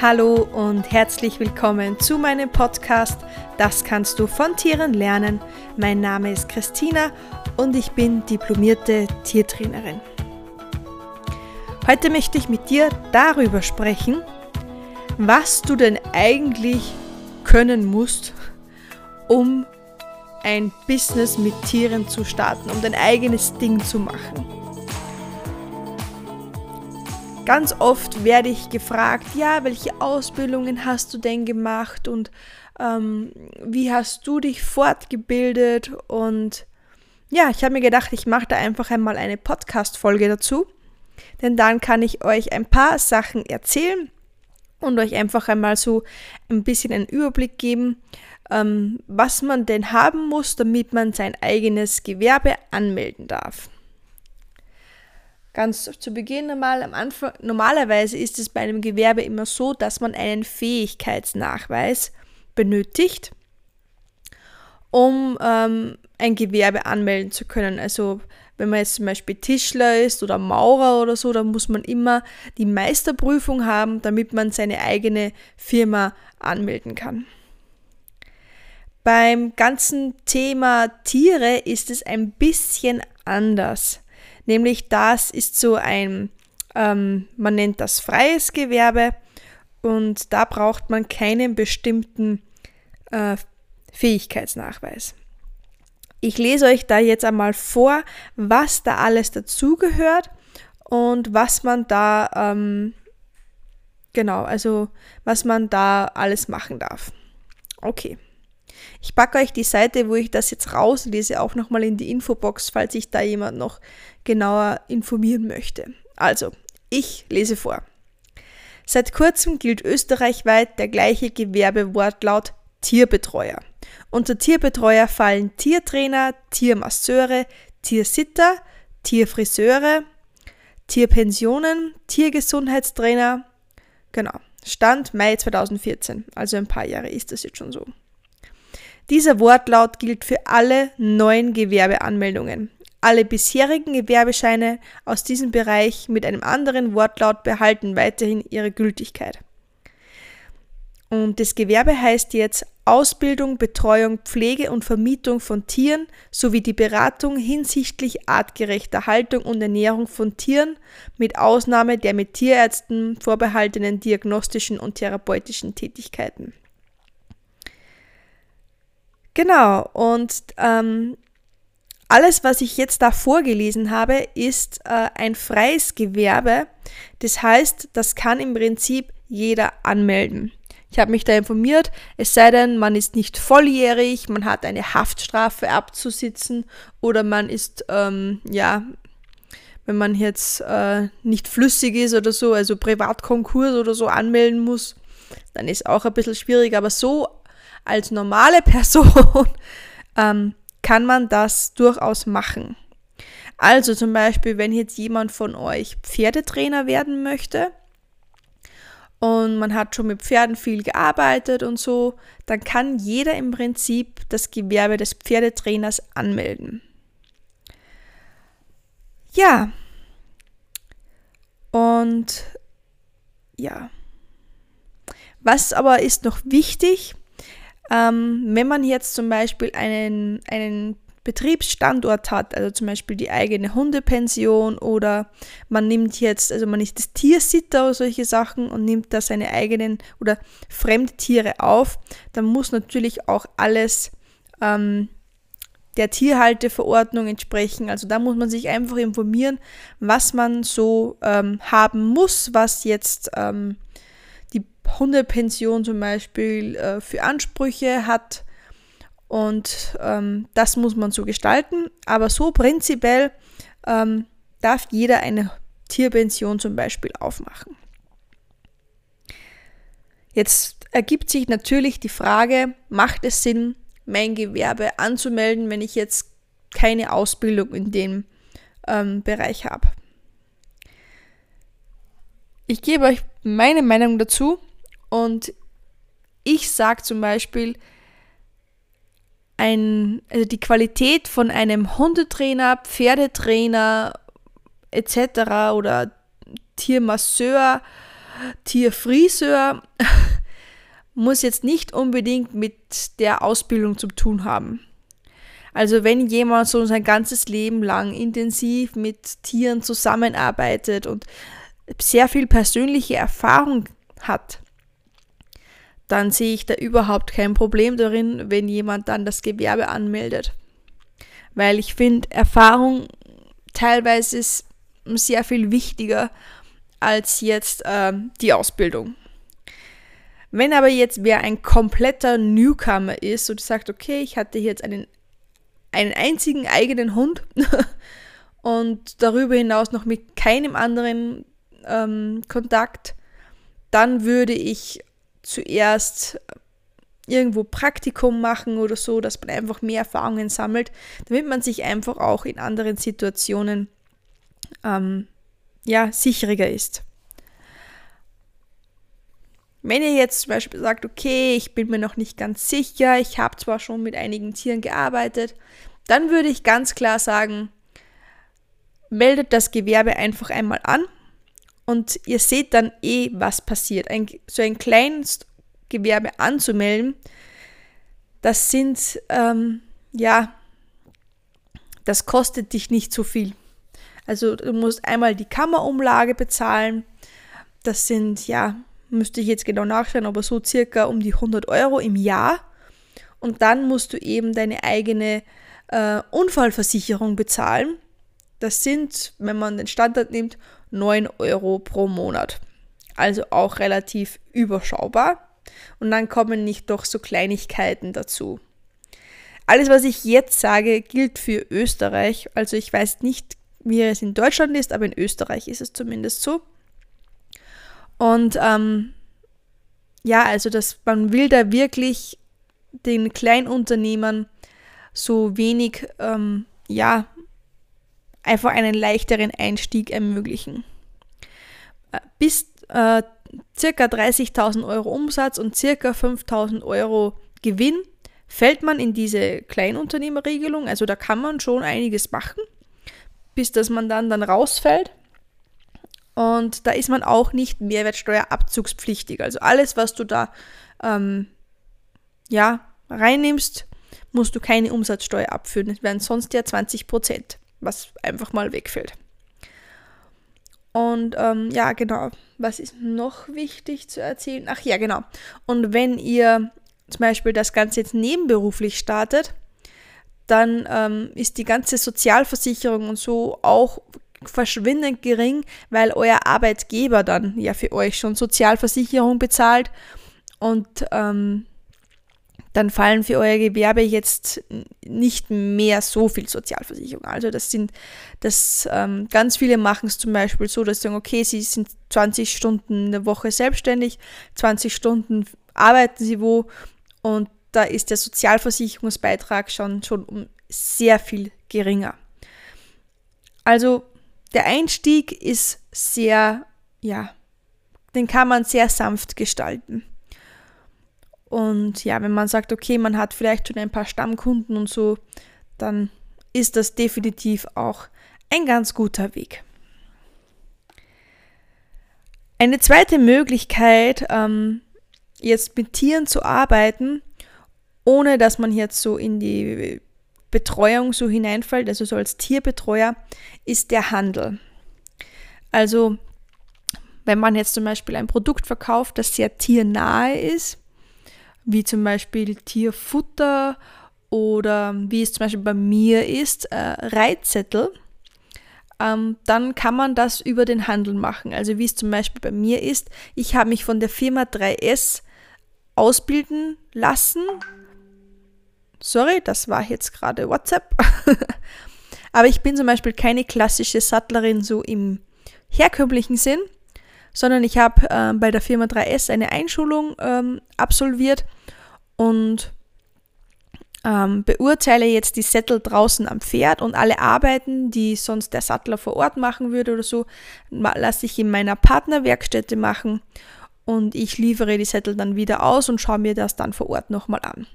Hallo und herzlich willkommen zu meinem Podcast Das kannst du von Tieren lernen. Mein Name ist Christina und ich bin diplomierte Tiertrainerin. Heute möchte ich mit dir darüber sprechen, was du denn eigentlich können musst, um ein Business mit Tieren zu starten, um dein eigenes Ding zu machen. Ganz oft werde ich gefragt, ja, welche Ausbildungen hast du denn gemacht und ähm, wie hast du dich fortgebildet? Und ja, ich habe mir gedacht, ich mache da einfach einmal eine Podcast-Folge dazu, denn dann kann ich euch ein paar Sachen erzählen und euch einfach einmal so ein bisschen einen Überblick geben, ähm, was man denn haben muss, damit man sein eigenes Gewerbe anmelden darf. Ganz zu Beginn einmal am Anfang, normalerweise ist es bei einem Gewerbe immer so, dass man einen Fähigkeitsnachweis benötigt, um ähm, ein Gewerbe anmelden zu können. Also wenn man jetzt zum Beispiel Tischler ist oder Maurer oder so, dann muss man immer die Meisterprüfung haben, damit man seine eigene Firma anmelden kann. Beim ganzen Thema Tiere ist es ein bisschen anders. Nämlich das ist so ein, ähm, man nennt das freies Gewerbe und da braucht man keinen bestimmten äh, Fähigkeitsnachweis. Ich lese euch da jetzt einmal vor, was da alles dazugehört und was man da, ähm, genau, also was man da alles machen darf. Okay. Ich packe euch die Seite, wo ich das jetzt rauslese, auch nochmal in die Infobox, falls sich da jemand noch genauer informieren möchte. Also, ich lese vor. Seit kurzem gilt österreichweit der gleiche Gewerbewortlaut Tierbetreuer. Unter Tierbetreuer fallen Tiertrainer, Tiermasseure, Tiersitter, Tierfriseure, Tierpensionen, Tiergesundheitstrainer. Genau. Stand Mai 2014, also ein paar Jahre ist das jetzt schon so. Dieser Wortlaut gilt für alle neuen Gewerbeanmeldungen. Alle bisherigen Gewerbescheine aus diesem Bereich mit einem anderen Wortlaut behalten weiterhin ihre Gültigkeit. Und das Gewerbe heißt jetzt Ausbildung, Betreuung, Pflege und Vermietung von Tieren sowie die Beratung hinsichtlich artgerechter Haltung und Ernährung von Tieren mit Ausnahme der mit Tierärzten vorbehaltenen diagnostischen und therapeutischen Tätigkeiten. Genau, und ähm, alles, was ich jetzt da vorgelesen habe, ist äh, ein freies Gewerbe. Das heißt, das kann im Prinzip jeder anmelden. Ich habe mich da informiert, es sei denn, man ist nicht volljährig, man hat eine Haftstrafe abzusitzen oder man ist, ähm, ja, wenn man jetzt äh, nicht flüssig ist oder so, also Privatkonkurs oder so anmelden muss, dann ist auch ein bisschen schwierig. Aber so als normale Person ähm, kann man das durchaus machen. Also zum Beispiel, wenn jetzt jemand von euch Pferdetrainer werden möchte und man hat schon mit Pferden viel gearbeitet und so, dann kann jeder im Prinzip das Gewerbe des Pferdetrainers anmelden. Ja. Und ja. Was aber ist noch wichtig? Ähm, wenn man jetzt zum Beispiel einen, einen Betriebsstandort hat, also zum Beispiel die eigene Hundepension oder man nimmt jetzt, also man ist das Tiersitter oder solche Sachen und nimmt da seine eigenen oder Fremdtiere auf, dann muss natürlich auch alles ähm, der Tierhalteverordnung entsprechen. Also da muss man sich einfach informieren, was man so ähm, haben muss, was jetzt ähm, Hundepension zum Beispiel äh, für Ansprüche hat. Und ähm, das muss man so gestalten. Aber so prinzipiell ähm, darf jeder eine Tierpension zum Beispiel aufmachen. Jetzt ergibt sich natürlich die Frage, macht es Sinn, mein Gewerbe anzumelden, wenn ich jetzt keine Ausbildung in dem ähm, Bereich habe? Ich gebe euch meine Meinung dazu und ich sage zum Beispiel, ein, also die Qualität von einem Hundetrainer, Pferdetrainer etc. oder Tiermasseur Tierfriseur muss jetzt nicht unbedingt mit der Ausbildung zu tun haben. Also wenn jemand so sein ganzes Leben lang intensiv mit Tieren zusammenarbeitet und sehr viel persönliche Erfahrung hat, dann sehe ich da überhaupt kein Problem darin, wenn jemand dann das Gewerbe anmeldet. Weil ich finde, Erfahrung teilweise ist sehr viel wichtiger als jetzt äh, die Ausbildung. Wenn aber jetzt wer ein kompletter Newcomer ist und sagt, okay, ich hatte jetzt einen, einen einzigen eigenen Hund und darüber hinaus noch mit keinem anderen ähm, Kontakt, dann würde ich zuerst irgendwo Praktikum machen oder so, dass man einfach mehr Erfahrungen sammelt, damit man sich einfach auch in anderen Situationen ähm, ja, sicherer ist. Wenn ihr jetzt zum Beispiel sagt, okay, ich bin mir noch nicht ganz sicher, ich habe zwar schon mit einigen Tieren gearbeitet, dann würde ich ganz klar sagen, meldet das Gewerbe einfach einmal an und ihr seht dann eh, was passiert. Ein, so ein kleines Gewerbe anzumelden, das sind, ähm, ja, das kostet dich nicht so viel. Also du musst einmal die Kammerumlage bezahlen. Das sind, ja, müsste ich jetzt genau nachschauen, aber so circa um die 100 Euro im Jahr. Und dann musst du eben deine eigene äh, Unfallversicherung bezahlen. Das sind, wenn man den Standard nimmt, 9 Euro pro Monat. Also auch relativ überschaubar. Und dann kommen nicht doch so Kleinigkeiten dazu. Alles, was ich jetzt sage, gilt für Österreich. Also ich weiß nicht wie es in Deutschland ist, aber in Österreich ist es zumindest so. Und ähm, ja, also dass man will da wirklich den Kleinunternehmern so wenig, ähm, ja, einfach einen leichteren Einstieg ermöglichen. Äh, bis äh, circa 30.000 Euro Umsatz und circa 5.000 Euro Gewinn fällt man in diese Kleinunternehmerregelung. Also da kann man schon einiges machen bis dass man dann, dann rausfällt. Und da ist man auch nicht mehrwertsteuerabzugspflichtig. Also alles, was du da ähm, ja, reinnimmst, musst du keine Umsatzsteuer abführen. Es wären sonst ja 20 Prozent, was einfach mal wegfällt. Und ähm, ja, genau. Was ist noch wichtig zu erzählen? Ach ja, genau. Und wenn ihr zum Beispiel das Ganze jetzt nebenberuflich startet, dann ähm, ist die ganze Sozialversicherung und so auch verschwindend gering, weil euer Arbeitgeber dann ja für euch schon Sozialversicherung bezahlt und ähm, dann fallen für euer Gewerbe jetzt nicht mehr so viel Sozialversicherung. Also das sind, das ähm, ganz viele machen es zum Beispiel so, dass sie sagen, okay, sie sind 20 Stunden in der Woche selbstständig, 20 Stunden arbeiten sie wo und da ist der Sozialversicherungsbeitrag schon, schon um sehr viel geringer. Also der Einstieg ist sehr, ja, den kann man sehr sanft gestalten. Und ja, wenn man sagt, okay, man hat vielleicht schon ein paar Stammkunden und so, dann ist das definitiv auch ein ganz guter Weg. Eine zweite Möglichkeit, ähm, jetzt mit Tieren zu arbeiten, ohne dass man jetzt so in die Betreuung so hineinfällt, also so als Tierbetreuer, ist der Handel. Also wenn man jetzt zum Beispiel ein Produkt verkauft, das sehr tiernahe ist, wie zum Beispiel Tierfutter oder wie es zum Beispiel bei mir ist, äh, Reitzettel, ähm, dann kann man das über den Handel machen. Also wie es zum Beispiel bei mir ist, ich habe mich von der Firma 3S ausbilden lassen Sorry, das war jetzt gerade WhatsApp. Aber ich bin zum Beispiel keine klassische Sattlerin so im herkömmlichen Sinn, sondern ich habe äh, bei der Firma 3S eine Einschulung ähm, absolviert und ähm, beurteile jetzt die Sättel draußen am Pferd und alle Arbeiten, die sonst der Sattler vor Ort machen würde oder so, lasse ich in meiner Partnerwerkstätte machen und ich liefere die Sättel dann wieder aus und schaue mir das dann vor Ort nochmal an.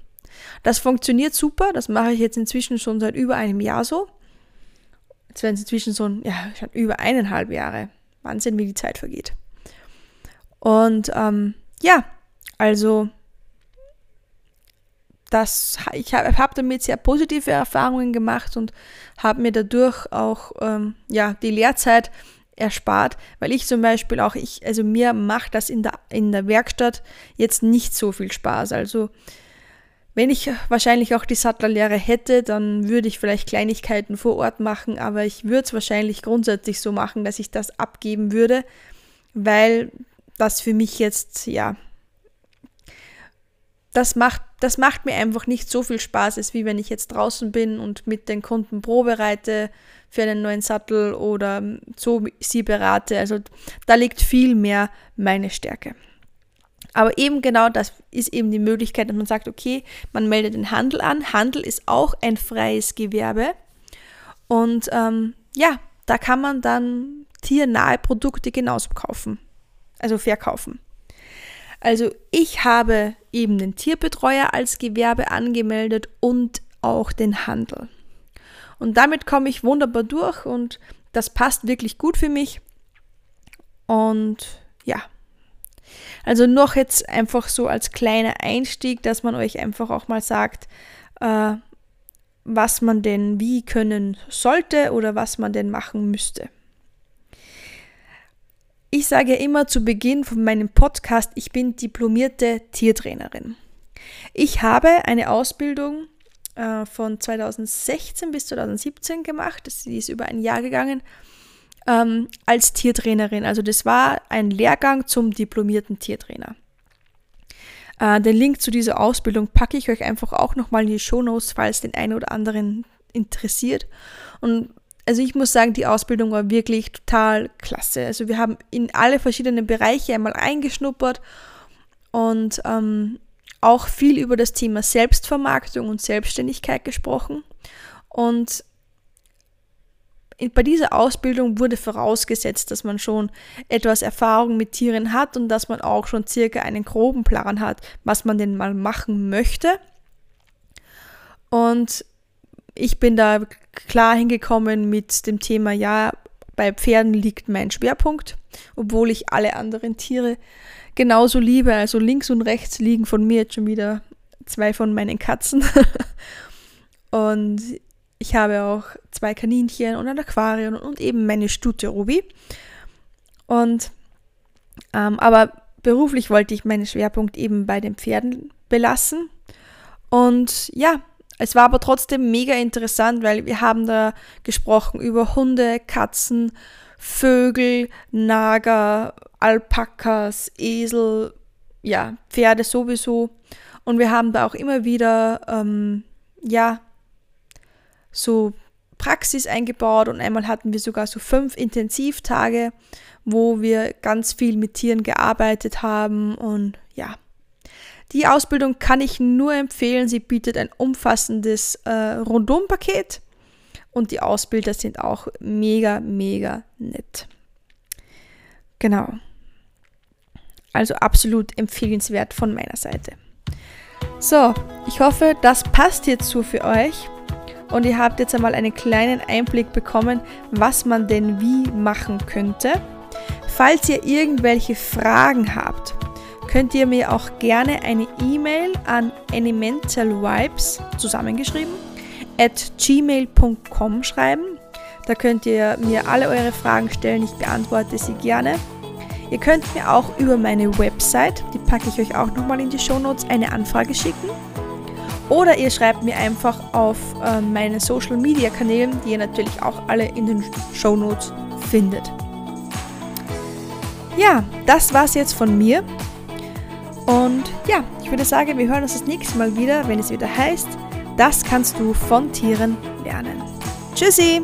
Das funktioniert super, das mache ich jetzt inzwischen schon seit über einem Jahr so. Jetzt werden es inzwischen so, ja, schon über eineinhalb Jahre. Wahnsinn, wie die Zeit vergeht. Und ähm, ja, also das, ich habe hab damit sehr positive Erfahrungen gemacht und habe mir dadurch auch ähm, ja, die Lehrzeit erspart, weil ich zum Beispiel auch, ich, also mir macht das in der, in der Werkstatt jetzt nicht so viel Spaß. Also wenn ich wahrscheinlich auch die Sattlerlehre hätte, dann würde ich vielleicht Kleinigkeiten vor Ort machen, aber ich würde es wahrscheinlich grundsätzlich so machen, dass ich das abgeben würde, weil das für mich jetzt, ja, das macht, das macht mir einfach nicht so viel Spaß, als wie wenn ich jetzt draußen bin und mit den Kunden Probe reite für einen neuen Sattel oder so sie berate. Also da liegt viel mehr meine Stärke. Aber eben genau das ist eben die Möglichkeit, dass man sagt, okay, man meldet den Handel an. Handel ist auch ein freies Gewerbe. Und ähm, ja, da kann man dann tiernahe Produkte genauso kaufen, also verkaufen. Also ich habe eben den Tierbetreuer als Gewerbe angemeldet und auch den Handel. Und damit komme ich wunderbar durch und das passt wirklich gut für mich. Und ja. Also noch jetzt einfach so als kleiner Einstieg, dass man euch einfach auch mal sagt, äh, was man denn wie können sollte oder was man denn machen müsste. Ich sage immer zu Beginn von meinem Podcast, ich bin diplomierte Tiertrainerin. Ich habe eine Ausbildung äh, von 2016 bis 2017 gemacht, die ist über ein Jahr gegangen, ähm, als Tiertrainerin. Also das war ein Lehrgang zum diplomierten Tiertrainer. Äh, den Link zu dieser Ausbildung packe ich euch einfach auch nochmal in die Show Notes, falls den einen oder anderen interessiert. Und also ich muss sagen, die Ausbildung war wirklich total klasse. Also wir haben in alle verschiedenen Bereiche einmal eingeschnuppert und ähm, auch viel über das Thema Selbstvermarktung und Selbstständigkeit gesprochen. Und bei dieser Ausbildung wurde vorausgesetzt, dass man schon etwas Erfahrung mit Tieren hat und dass man auch schon circa einen groben Plan hat, was man denn mal machen möchte. Und ich bin da klar hingekommen mit dem Thema, ja, bei Pferden liegt mein Schwerpunkt, obwohl ich alle anderen Tiere genauso liebe. Also links und rechts liegen von mir jetzt schon wieder zwei von meinen Katzen. und ich habe auch zwei Kaninchen und ein Aquarium und eben meine Stute Ruby. Und ähm, aber beruflich wollte ich meinen Schwerpunkt eben bei den Pferden belassen. Und ja, es war aber trotzdem mega interessant, weil wir haben da gesprochen über Hunde, Katzen, Vögel, Nager, Alpakas, Esel, ja, Pferde sowieso. Und wir haben da auch immer wieder, ähm, ja, so Praxis eingebaut und einmal hatten wir sogar so fünf Intensivtage, wo wir ganz viel mit Tieren gearbeitet haben und die Ausbildung kann ich nur empfehlen. Sie bietet ein umfassendes äh, Rundumpaket und die Ausbilder sind auch mega, mega nett. Genau. Also absolut empfehlenswert von meiner Seite. So, ich hoffe, das passt jetzt so für euch und ihr habt jetzt einmal einen kleinen Einblick bekommen, was man denn wie machen könnte. Falls ihr irgendwelche Fragen habt, könnt ihr mir auch gerne eine E-Mail an animentalvibes zusammengeschrieben at gmail.com schreiben. Da könnt ihr mir alle eure Fragen stellen, ich beantworte sie gerne. Ihr könnt mir auch über meine Website, die packe ich euch auch nochmal in die Show Notes, eine Anfrage schicken. Oder ihr schreibt mir einfach auf äh, meine Social Media Kanälen, die ihr natürlich auch alle in den Show Notes findet. Ja, das war's jetzt von mir. Und ja, ich würde sagen, wir hören uns das nächste Mal wieder, wenn es wieder heißt, das kannst du von Tieren lernen. Tschüssi!